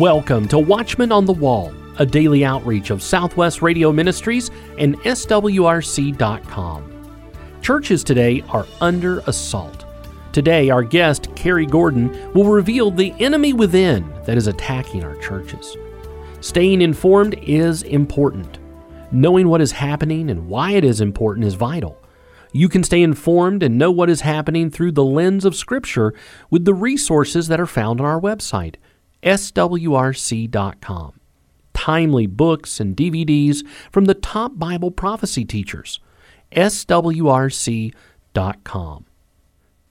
Welcome to Watchman on the Wall, a daily outreach of Southwest Radio Ministries and SWRC.com. Churches today are under assault. Today, our guest, Cary Gordon, will reveal the enemy within that is attacking our churches. Staying informed is important. Knowing what is happening and why it is important is vital. You can stay informed and know what is happening through the lens of Scripture with the resources that are found on our website swrc.com. Timely books and DVDs from the top Bible prophecy teachers. swrc.com.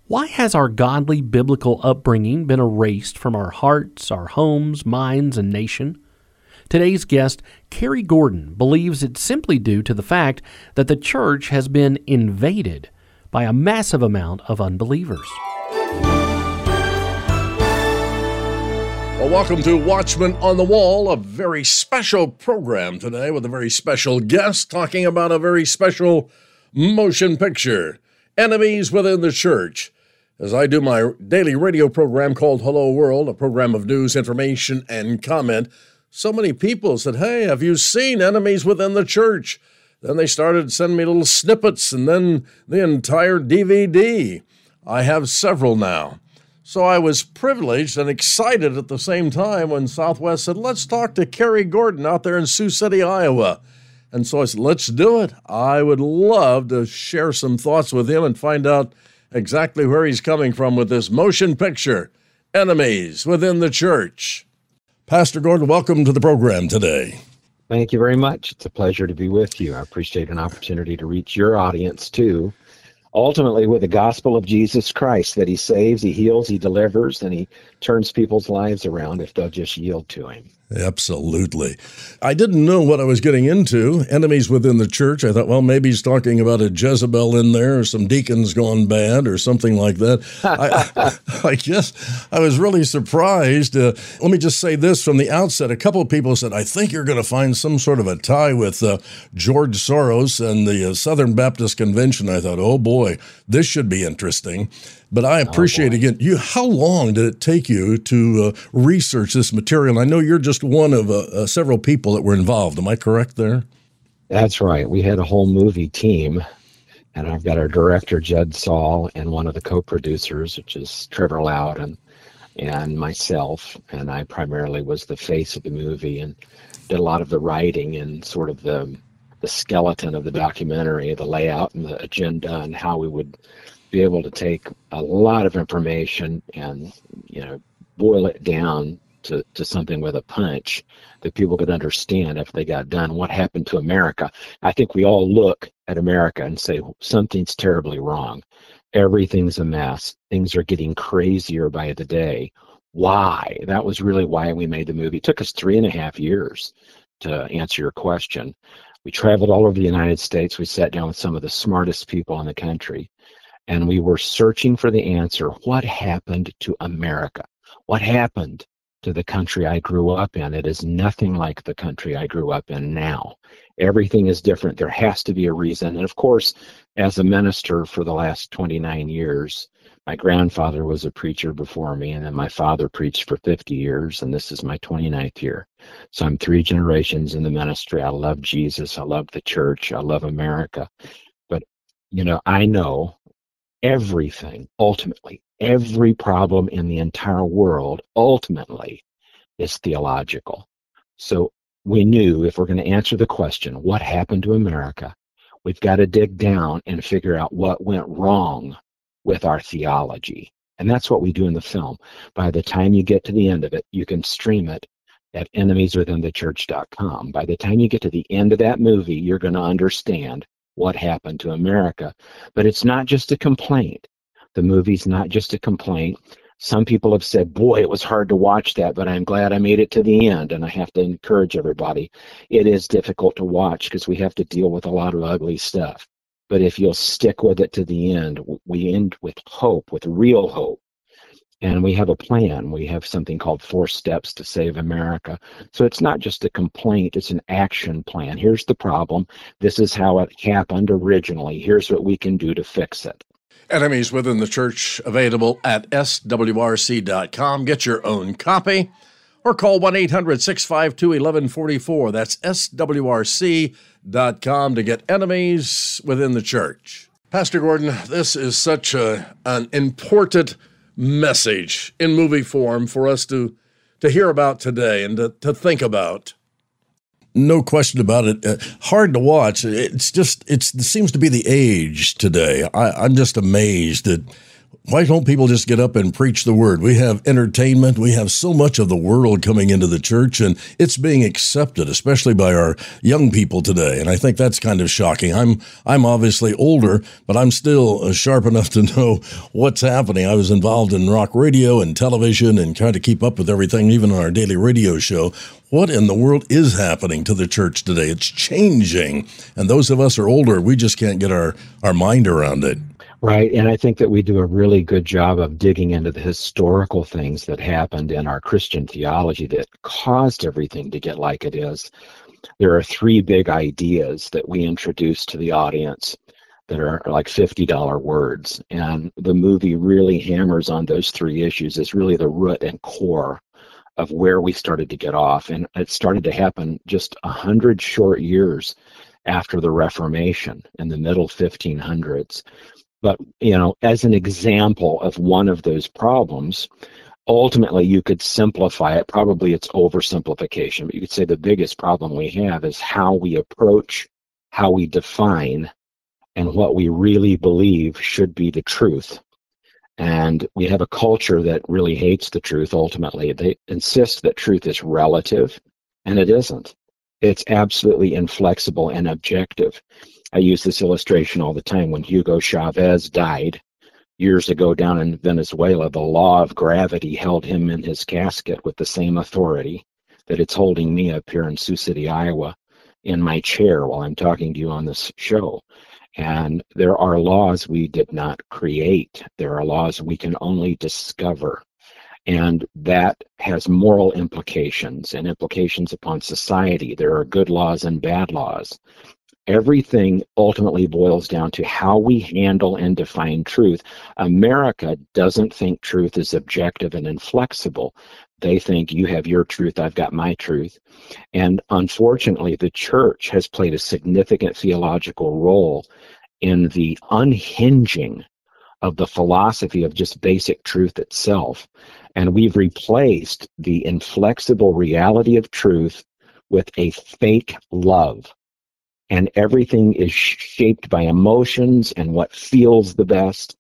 Why has our godly biblical upbringing been erased from our hearts, our homes, minds, and nation? Today's guest, Cary Gordon, believes it's simply due to the fact that the church has been invaded by a massive amount of unbelievers. Well, welcome to Watchman on the Wall, a very special program today with a very special guest talking about a very special motion picture Enemies Within the Church. As I do my daily radio program called Hello World, a program of news, information, and comment, so many people said, Hey, have you seen Enemies Within the Church? Then they started sending me little snippets and then the entire DVD. I have several now. So I was privileged and excited at the same time when Southwest said, let's talk to Cary Gordon out there in Sioux City, Iowa. And so I said, let's do it. I would love to share some thoughts with him and find out exactly where he's coming from with this motion picture, Enemies Within the Church. Pastor Gordon, welcome to the program today. Thank you very much. It's a pleasure to be with you. I appreciate an opportunity to reach your audience too ultimately with the gospel of Jesus Christ that he saves, he heals, he delivers, and he turns people's lives around if they'll just yield to him. Absolutely. I didn't know what I was getting into. Enemies within the church. I thought, well, maybe he's talking about a Jezebel in there or some deacons gone bad or something like that. I, I, guess I was really surprised. Uh, let me just say this from the outset. A couple of people said, I think you're going to find some sort of a tie with uh, George Soros and the uh, Southern Baptist Convention. I thought, oh boy, this should be interesting. But I oh, appreciate oh again you. How long did it take you to uh, research this material? I know you're just one of uh, uh, several people that were involved. Am I correct there? That's right. We had a whole movie team, and I've got our director Judd Saul and one of the co-producers, which is Trevor Loudon, and myself. And I primarily was the face of the movie and did a lot of the writing and sort of the the skeleton of the documentary, the layout and the agenda, and how we would be able to take a lot of information and you know boil it down to, to something with a punch that people could understand if they got done what happened to america. I think we all look at america and say something's terribly wrong. Everything's a mess. Things are getting crazier by the day. Why? That was really why we made the movie. It took us three and a half years to answer your question. We traveled all over the united states. We sat down with some of the smartest people in the country and we were searching for the answer what happened to America? What happened to the country I grew up in? It is nothing like the country I grew up in now. Everything is different. There has to be a reason. And of course, as a minister for the last 29 years, my grandfather was a preacher before me, and then my father preached for 50 years, and this is my 29th year. So I'm three generations in the ministry. I love Jesus. I love the church. I love America. But, you know, I know everything, ultimately, every problem in the entire world, ultimately, is theological. So we knew if we're going to answer the question, what happened to America, we've got to dig down and figure out what went wrong with our theology. And that's what we do in the film. By the time you get to the end of it, you can stream it at enemieswithinthechurch.com. By the time you get to the end of that movie, you're going to understand what happened to America. But it's not just a complaint. The movie's not just a complaint. Some people have said, boy, it was hard to watch that, but I'm glad I made it to the end. And I have to encourage everybody. It is difficult to watch because we have to deal with a lot of ugly stuff. But if you'll stick with it to the end, we end with hope, with real hope and we have a plan. We have something called Four Steps to Save America. So it's not just a complaint, it's an action plan. Here's the problem. This is how it happened originally. Here's what we can do to fix it. Enemies Within the Church available at swrc.com. Get your own copy. or call 1 800 652 1144. That's swrc.com to get enemies within the church. Pastor Gordon, this is such a, an important message in movie form for us to, to hear about today and to, to think about. No question about it. Uh, hard to watch. It's just it's it seems to be the age today. I, I'm just amazed that why don't people just get up and preach the word? We have entertainment. We have so much of the world coming into the church, and it's being accepted, especially by our young people today. And I think that's kind of shocking. I'm I'm obviously older, but I'm still uh, sharp enough to know what's happening. I was involved in rock radio and television, and trying to keep up with everything, even on our daily radio show. What in the world is happening to the church today? It's changing, and those of us are older, we just can't get our our mind around it. Right. And I think that we do a really good job of digging into the historical things that happened in our Christian theology that caused everything to get like it is. There are three big ideas that we introduce to the audience that are like $50 words. And the movie really hammers on those three issues as really the root and core of where we started to get off. And it started to happen just a hundred short years after the Reformation in the middle 1500s but, you know, as an example of one of those problems, ultimately you could simplify it. Probably it's oversimplification, but you could say the biggest problem we have is how we approach, how we define, and what we really believe should be the truth. And we have a culture that really hates the truth ultimately. They insist that truth is relative, and it isn't. It's absolutely inflexible and objective. I use this illustration all the time. When Hugo Chavez died years ago down in Venezuela, the law of gravity held him in his casket with the same authority that it's holding me up here in Sioux City, Iowa, in my chair while I'm talking to you on this show. And there are laws we did not create, there are laws we can only discover. And that has moral implications and implications upon society. There are good laws and bad laws everything ultimately boils down to how we handle and define truth. America doesn't think truth is objective and inflexible. They think you have your truth, I've got my truth. And unfortunately, the church has played a significant theological role in the unhinging of the philosophy of just basic truth itself. And we've replaced the inflexible reality of truth with a fake love and everything is shaped by emotions and what feels the best.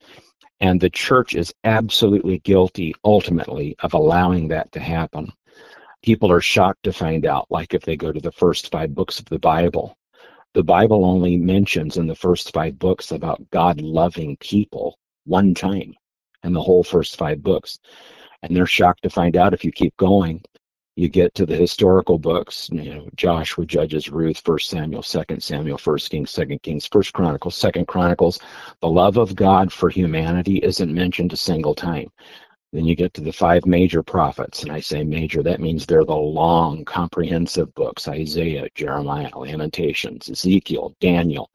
And the church is absolutely guilty, ultimately, of allowing that to happen. People are shocked to find out, like if they go to the first five books of the Bible, the Bible only mentions in the first five books about God loving people one time in the whole first five books. And they're shocked to find out if you keep going you get to the historical books, you know, Joshua, Judges, Ruth, First Samuel, Second Samuel, First Kings, Second Kings, First Chronicles, Second Chronicles. The love of God for humanity isn't mentioned a single time. Then you get to the five major prophets, and I say major, that means they're the long, comprehensive books Isaiah, Jeremiah, Lamentations, Ezekiel, Daniel.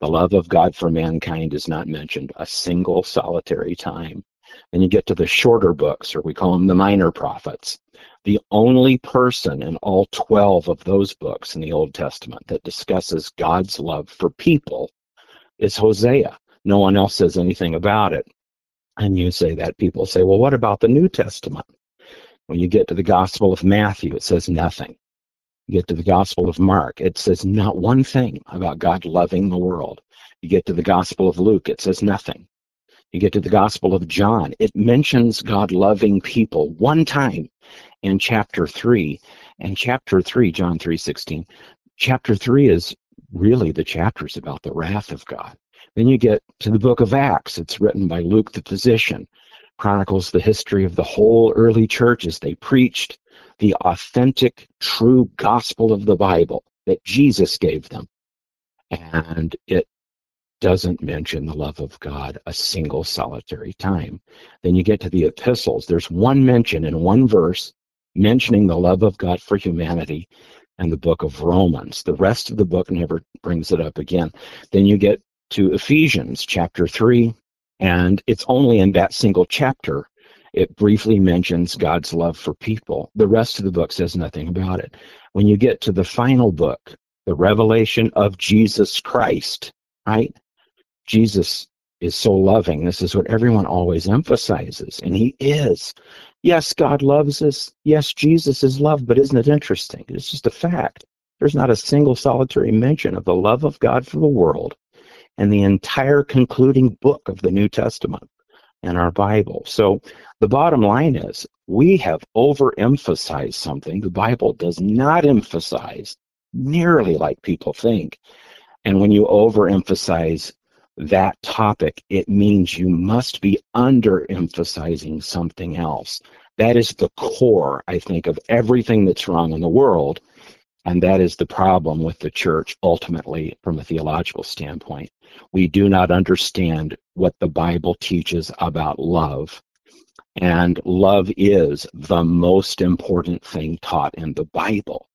The love of God for mankind is not mentioned a single solitary time. Then you get to the shorter books, or we call them the minor prophets. The only person in all 12 of those books in the Old Testament that discusses God's love for people is Hosea. No one else says anything about it. And you say that, people say, well, what about the New Testament? When you get to the Gospel of Matthew, it says nothing. You get to the Gospel of Mark, it says not one thing about God loving the world. You get to the Gospel of Luke, it says nothing. You get to the Gospel of John, it mentions God loving people one time in chapter 3. And chapter 3, John 3:16, chapter 3 is really the chapters about the wrath of God. Then you get to the book of Acts. It's written by Luke the physician, chronicles the history of the whole early church as they preached the authentic, true gospel of the Bible that Jesus gave them. And it doesn't mention the love of God a single solitary time. Then you get to the epistles. There's one mention in one verse mentioning the love of God for humanity and the book of Romans. The rest of the book never brings it up again. Then you get to Ephesians chapter 3, and it's only in that single chapter It briefly mentions God's love for people. The rest of the book says nothing about it. When you get to the final book, the revelation of Jesus Christ, right? Jesus is so loving. This is what everyone always emphasizes, and he is. Yes, God loves us. Yes, Jesus is love, but isn't it interesting? It's just a fact. There's not a single solitary mention of the love of God for the world and the entire concluding book of the New Testament in our Bible. So the bottom line is we have overemphasized something the Bible does not emphasize nearly like people think. And when you overemphasize that topic, it means you must be underemphasizing something else. That is the core, I think, of everything that's wrong in the world. And that is the problem with the church ultimately from a theological standpoint. We do not understand what the Bible teaches about love. And love is the most important thing taught in the Bible.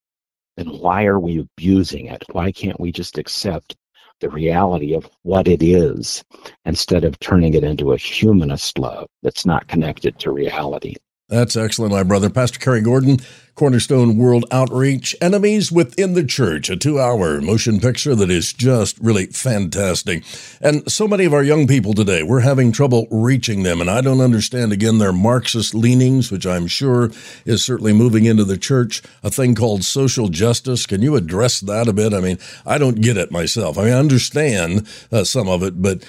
Then why are we abusing it? Why can't we just accept the reality of what it is instead of turning it into a humanist love that's not connected to reality. That's excellent, my brother. Pastor Cary Gordon, Cornerstone World Outreach, Enemies Within the Church, a two hour motion picture that is just really fantastic. And so many of our young people today, we're having trouble reaching them. And I don't understand, again, their Marxist leanings, which I'm sure is certainly moving into the church, a thing called social justice. Can you address that a bit? I mean, I don't get it myself. I mean, I understand uh, some of it, but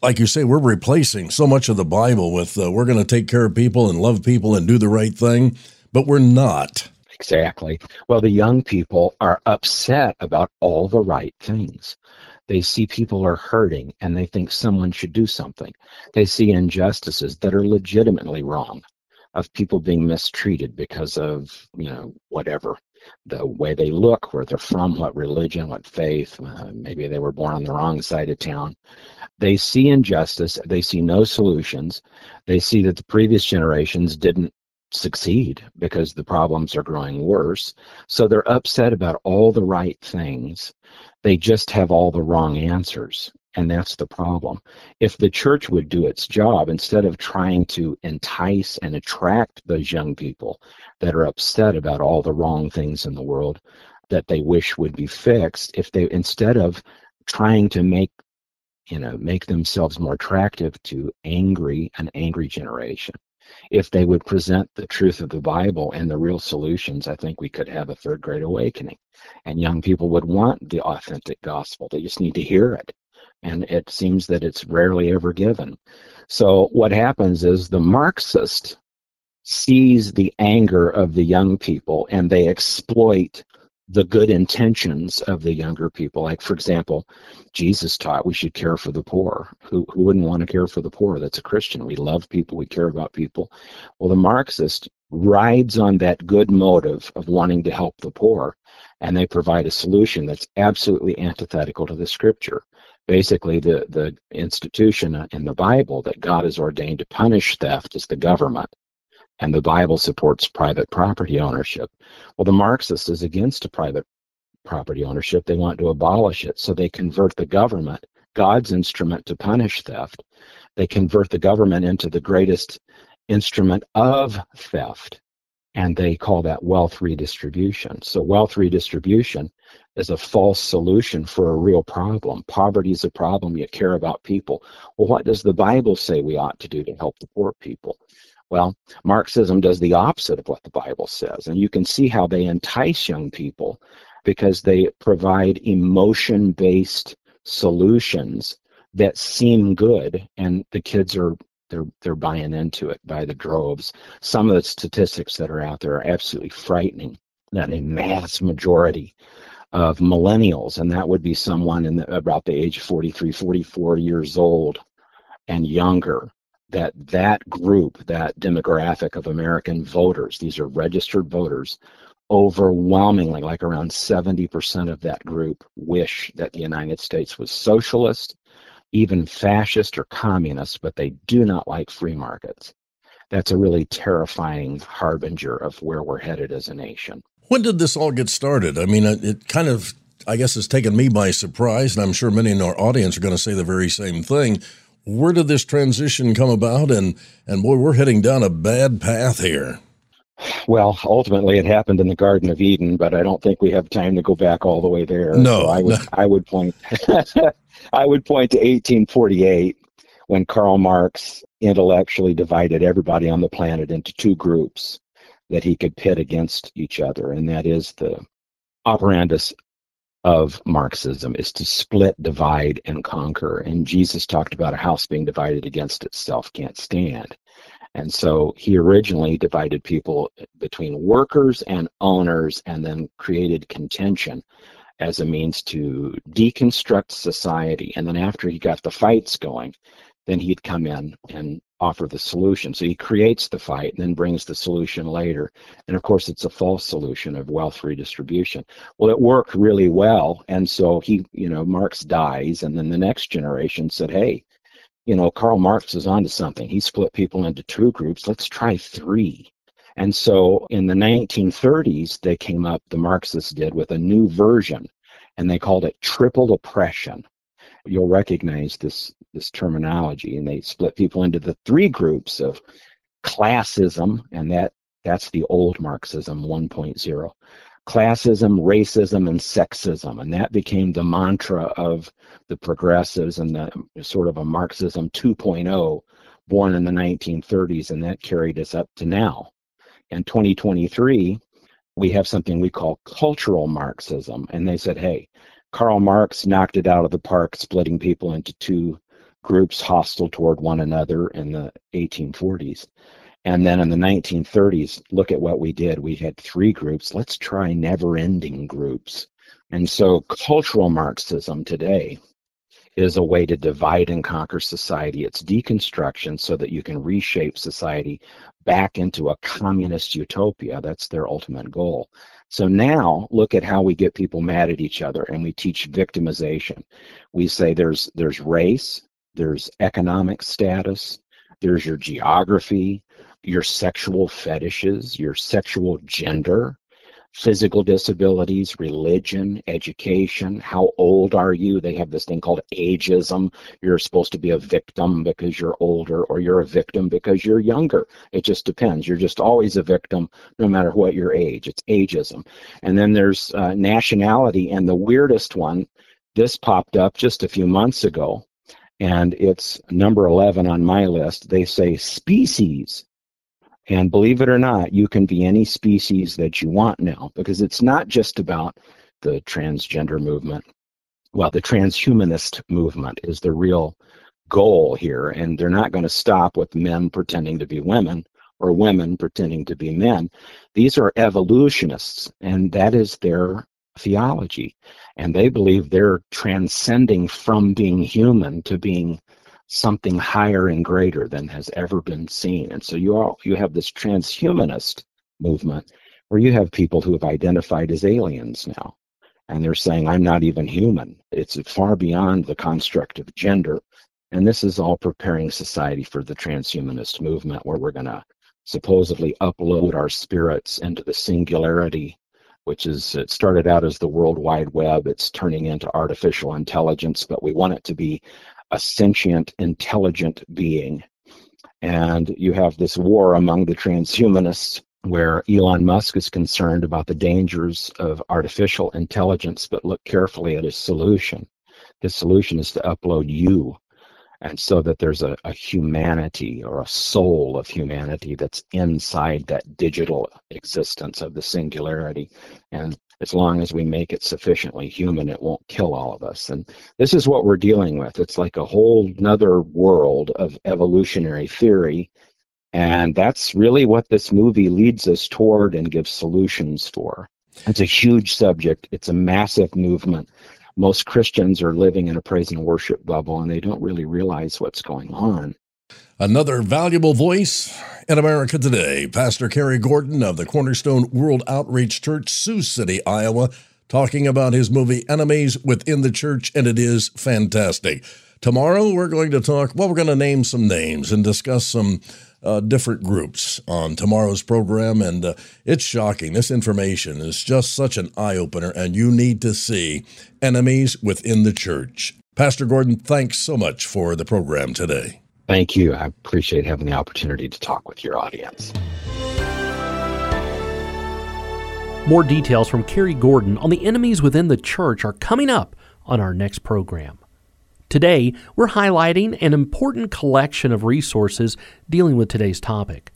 like you say, we're replacing so much of the Bible with uh, we're going to take care of people and love people and do the right thing but we're not. Exactly. Well, the young people are upset about all the right things. They see people are hurting and they think someone should do something. They see injustices that are legitimately wrong of people being mistreated because of, you know, whatever the way they look, where they're from, what religion, what faith, uh, maybe they were born on the wrong side of town. They see injustice, they see no solutions. They see that the previous generations didn't succeed because the problems are growing worse. So they're upset about all the right things. They just have all the wrong answers. And that's the problem. If the church would do its job, instead of trying to entice and attract those young people that are upset about all the wrong things in the world that they wish would be fixed, if they, instead of trying to make you know make themselves more attractive to angry an angry generation if they would present the truth of the Bible and the real solutions, I think we could have a third great awakening. And young people would want the authentic gospel. They just need to hear it. And it seems that it's rarely ever given. So what happens is the Marxist sees the anger of the young people and they exploit the good intentions of the younger people. Like, for example, Jesus taught we should care for the poor. Who, who wouldn't want to care for the poor? That's a Christian. We love people, we care about people. Well, the Marxist rides on that good motive of wanting to help the poor, and they provide a solution that's absolutely antithetical to the scripture. Basically, the, the institution in the Bible that God has ordained to punish theft is the government and the Bible supports private property ownership. Well, the Marxist is against private property ownership. They want to abolish it. So they convert the government, God's instrument to punish theft, they convert the government into the greatest instrument of theft. And they call that wealth redistribution. So, wealth redistribution is a false solution for a real problem. Poverty is a problem. You care about people. Well, what does the Bible say we ought to do to help the poor people? Well, Marxism does the opposite of what the Bible says. And you can see how they entice young people because they provide emotion based solutions that seem good and the kids are they're they're buying into it by the droves. Some of the statistics that are out there are absolutely frightening that a mass majority of millennials, and that would be someone in the, about the age of 43, 44 years old and younger, that that group, that demographic of American voters, these are registered voters, overwhelmingly, like around 70% of that group, wish that the United States was socialist, even fascist or communist, but they do not like free markets. That's a really terrifying harbinger of where we're headed as a nation. When did this all get started? I mean, it kind of, I guess, has taken me by surprise, and I'm sure many in our audience are going to say the very same thing Where did this transition come about? And, and boy, we're heading down a bad path here. Well, ultimately, it happened in the Garden of Eden, but I don't think we have time to go back all the way there. No, so I would, no. I would point, I would point to 1848 when Karl Marx intellectually divided everybody on the planet into two groups that he could pit against each other, and that is the operandus of Marxism is to split, divide, and conquer. And Jesus talked about a house being divided against itself can't stand. And so he originally divided people between workers and owners and then created contention as a means to deconstruct society. And then after he got the fights going, then he'd come in and offer the solution. So he creates the fight and then brings the solution later. And of course, it's a false solution of wealth redistribution. Well, it worked really well. And so he, you know, Marx dies. And then the next generation said, hey, you know, Karl Marx is onto something. He split people into two groups. Let's try three. And so in the 1930s, they came up, the Marxists did, with a new version, and they called it triple oppression. You'll recognize this this terminology, and they split people into the three groups of classism, and that that's the old Marxism 1.0. Classism, racism, and sexism, and that became the mantra of the progressives and the sort of a Marxism 2.0 born in the 1930s, and that carried us up to now. In 2023, we have something we call cultural Marxism, and they said, hey, Karl Marx knocked it out of the park, splitting people into two groups hostile toward one another in the 1840s. And then in the 1930s, look at what we did. We had three groups. Let's try never ending groups. And so cultural Marxism today is a way to divide and conquer society. It's deconstruction so that you can reshape society back into a communist utopia. That's their ultimate goal. So now look at how we get people mad at each other and we teach victimization. We say there's there's race, there's economic status, there's your geography, your sexual fetishes, your sexual gender, physical disabilities, religion, education, how old are you? They have this thing called ageism. You're supposed to be a victim because you're older, or you're a victim because you're younger. It just depends. You're just always a victim no matter what your age. It's ageism. And then there's uh, nationality, and the weirdest one, this popped up just a few months ago, and it's number 11 on my list. They say species. And believe it or not, you can be any species that you want now because it's not just about the transgender movement. Well, the transhumanist movement is the real goal here. And they're not going to stop with men pretending to be women or women pretending to be men. These are evolutionists, and that is their theology. And they believe they're transcending from being human to being something higher and greater than has ever been seen. And so you all you have this transhumanist movement where you have people who have identified as aliens now. And they're saying, I'm not even human. It's far beyond the construct of gender. And this is all preparing society for the transhumanist movement where we're going to supposedly upload our spirits into the singularity, which is, it started out as the World Wide Web. It's turning into artificial intelligence, but we want it to be a sentient, intelligent being. And you have this war among the transhumanists where Elon Musk is concerned about the dangers of artificial intelligence, but look carefully at his solution. His solution is to upload you, and so that there's a, a humanity or a soul of humanity that's inside that digital existence of the singularity. And as long as we make it sufficiently human, it won't kill all of us. And this is what we're dealing with. It's like a whole nother world of evolutionary theory. And that's really what this movie leads us toward and gives solutions for. It's a huge subject, it's a massive movement. Most Christians are living in a praise and worship bubble and they don't really realize what's going on. Another valuable voice in America today, Pastor Cary Gordon of the Cornerstone World Outreach Church, Sioux City, Iowa, talking about his movie Enemies Within the Church, and it is fantastic. Tomorrow, we're going to talk, well, we're going to name some names and discuss some uh, different groups on tomorrow's program. And uh, it's shocking. This information is just such an eye opener, and you need to see Enemies Within the Church. Pastor Gordon, thanks so much for the program today. Thank you. I appreciate having the opportunity to talk with your audience. More details from Cary Gordon on the enemies within the church are coming up on our next program. Today, we're highlighting an important collection of resources dealing with today's topic.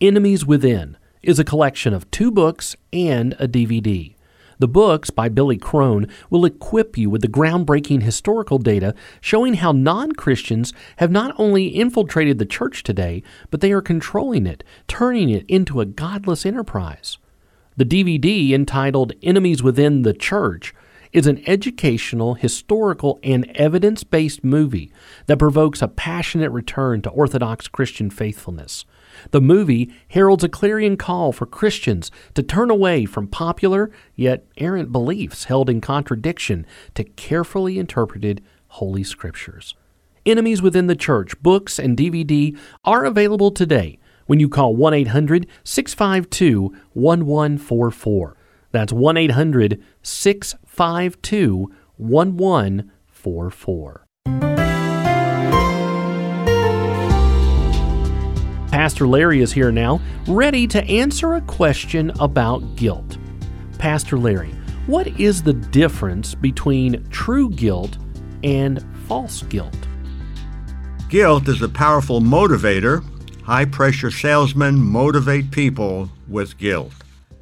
Enemies Within is a collection of two books and a DVD. The books by Billy Crone will equip you with the groundbreaking historical data showing how non Christians have not only infiltrated the church today, but they are controlling it, turning it into a godless enterprise. The DVD, entitled Enemies Within the Church, is an educational, historical, and evidence based movie that provokes a passionate return to Orthodox Christian faithfulness. The movie heralds a clarion call for Christians to turn away from popular yet errant beliefs held in contradiction to carefully interpreted Holy Scriptures. Enemies Within the Church books and DVD are available today when you call 1 800 652 1144. That's 1 800 652 1144. Pastor Larry is here now, ready to answer a question about guilt. Pastor Larry, what is the difference between true guilt and false guilt? Guilt is a powerful motivator high pressure salesmen motivate people with guilt.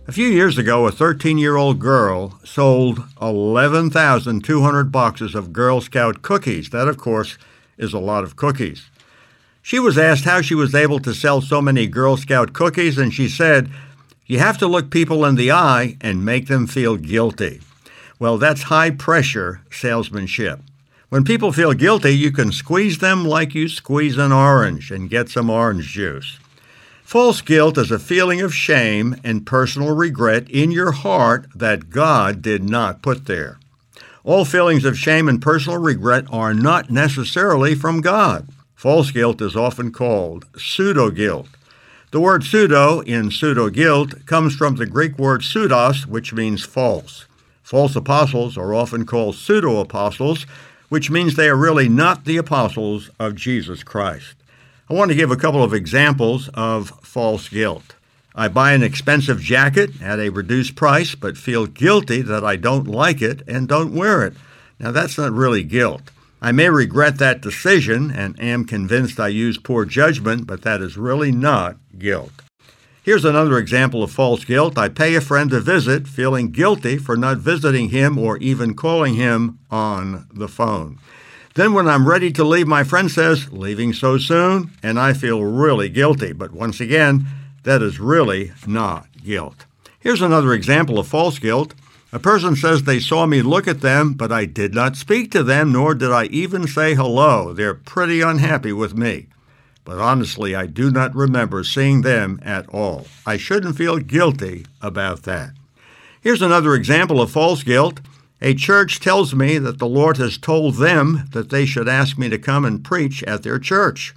A few years ago, a 13 year old girl sold 11,200 boxes of Girl Scout cookies. That, of course, is a lot of cookies. She was asked how she was able to sell so many Girl Scout cookies, and she said, You have to look people in the eye and make them feel guilty. Well, that's high pressure salesmanship. When people feel guilty, you can squeeze them like you squeeze an orange and get some orange juice. False guilt is a feeling of shame and personal regret in your heart that God did not put there. All feelings of shame and personal regret are not necessarily from God. False guilt is often called pseudo guilt. The word pseudo in pseudo guilt comes from the Greek word pseudos, which means false. False apostles are often called pseudo apostles which means they are really not the apostles of Jesus Christ. I want to give a couple of examples of false guilt. I buy an expensive jacket at a reduced price, but feel guilty that I don't like it and don't wear it. Now, that's not really guilt. I may regret that decision and am convinced I used poor judgment, but that is really not guilt. Here's another example of false guilt. I pay a friend a visit, feeling guilty for not visiting him or even calling him on the phone. Then, when I'm ready to leave, my friend says, Leaving so soon? And I feel really guilty. But once again, that is really not guilt. Here's another example of false guilt. A person says they saw me look at them, but I did not speak to them, nor did I even say hello. They're pretty unhappy with me but honestly, I do not remember seeing them at all. I shouldn't feel guilty about that. Here's another example of false guilt. A church tells me that the Lord has told them that they should ask me to come and preach at their church.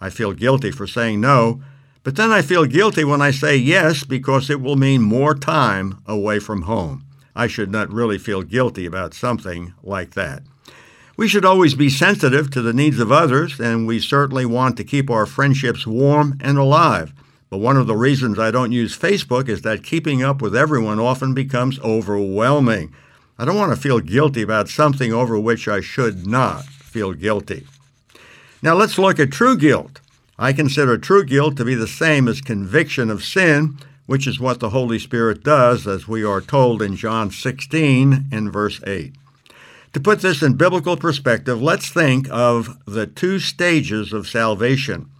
I feel guilty for saying no, but then I feel guilty when I say yes because it will mean more time away from home. I should not really feel guilty about something like that. We should always be sensitive to the needs of others, and we certainly want to keep our friendships warm and alive. But one of the reasons I don't use Facebook is that keeping up with everyone often becomes overwhelming. I don't want to feel guilty about something over which I should not feel guilty. Now let's look at true guilt. I consider true guilt to be the same as conviction of sin, which is what the Holy Spirit does, as we are told in John 16 and verse 8. To put this in biblical perspective, let's think of the two stages of salvation.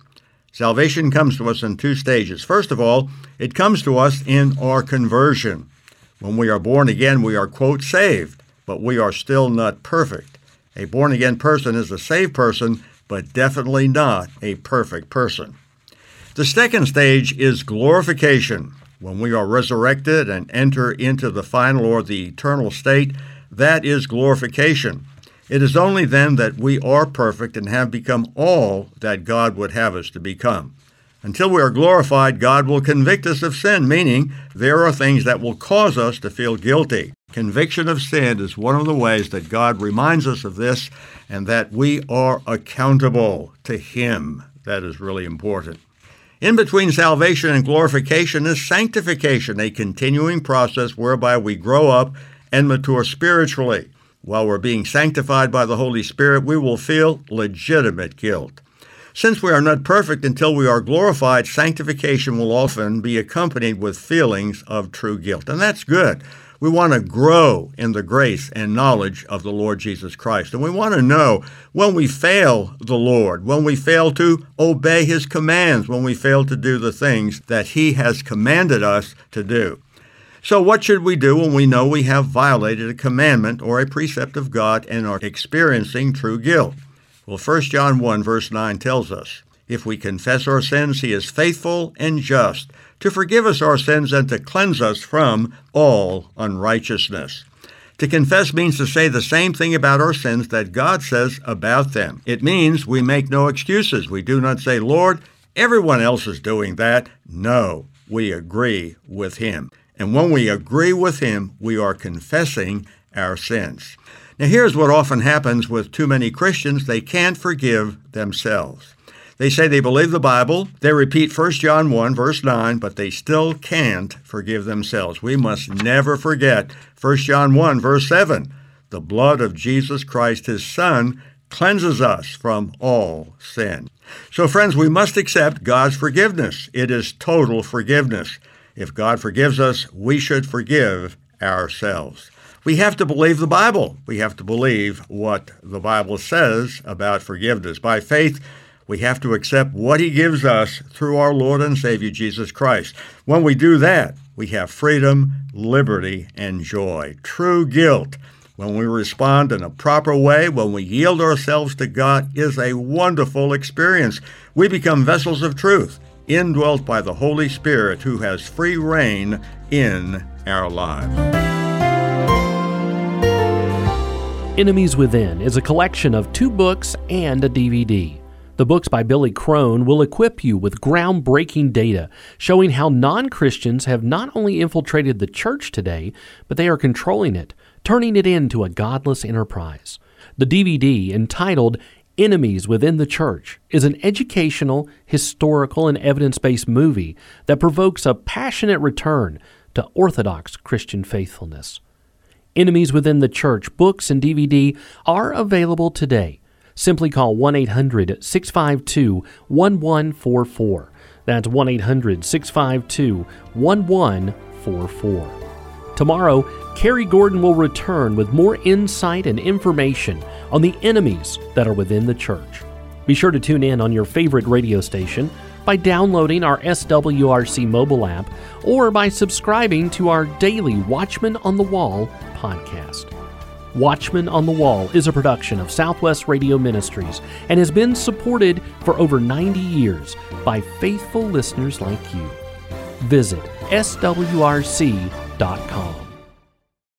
Salvation comes to us in two stages. First of all, it comes to us in our conversion. When we are born again, we are, quote, saved, but we are still not perfect. A born again person is a saved person, but definitely not a perfect person. The second stage is glorification. When we are resurrected and enter into the final or the eternal state, that is glorification. It is only then that we are perfect and have become all that God would have us to become. Until we are glorified, God will convict us of sin, meaning there are things that will cause us to feel guilty. Conviction of sin is one of the ways that God reminds us of this and that we are accountable to Him. That is really important. In between salvation and glorification is sanctification, a continuing process whereby we grow up and mature spiritually. While we're being sanctified by the Holy Spirit, we will feel legitimate guilt. Since we are not perfect until we are glorified, sanctification will often be accompanied with feelings of true guilt. And that's good. We want to grow in the grace and knowledge of the Lord Jesus Christ. And we want to know when we fail the Lord, when we fail to obey his commands, when we fail to do the things that he has commanded us to do. So, what should we do when we know we have violated a commandment or a precept of God and are experiencing true guilt? Well, 1 John 1, verse 9 tells us if we confess our sins, he is faithful and just to forgive us our sins and to cleanse us from all unrighteousness. To confess means to say the same thing about our sins that God says about them. It means we make no excuses. We do not say, Lord, everyone else is doing that. No, we agree with Him. And when we agree with Him, we are confessing our sins. Now, here's what often happens with too many Christians they can't forgive themselves. They say they believe the Bible. They repeat 1 John 1, verse 9, but they still can't forgive themselves. We must never forget 1 John 1, verse 7. The blood of Jesus Christ, his Son, cleanses us from all sin. So, friends, we must accept God's forgiveness. It is total forgiveness. If God forgives us, we should forgive ourselves. We have to believe the Bible. We have to believe what the Bible says about forgiveness. By faith, we have to accept what He gives us through our Lord and Savior Jesus Christ. When we do that, we have freedom, liberty, and joy. True guilt, when we respond in a proper way, when we yield ourselves to God, is a wonderful experience. We become vessels of truth, indwelt by the Holy Spirit who has free reign in our lives. Enemies Within is a collection of two books and a DVD. The books by Billy Crone will equip you with groundbreaking data showing how non Christians have not only infiltrated the church today, but they are controlling it, turning it into a godless enterprise. The DVD, entitled Enemies Within the Church, is an educational, historical, and evidence based movie that provokes a passionate return to Orthodox Christian faithfulness. Enemies Within the Church books and DVD are available today simply call 1 800 652 1144. That's 1 800 652 1144. Tomorrow, Cary Gordon will return with more insight and information on the enemies that are within the church. Be sure to tune in on your favorite radio station by downloading our SWRC mobile app or by subscribing to our daily Watchman on the Wall podcast. Watchman on the Wall is a production of Southwest Radio Ministries and has been supported for over 90 years by faithful listeners like you. Visit swrc.com.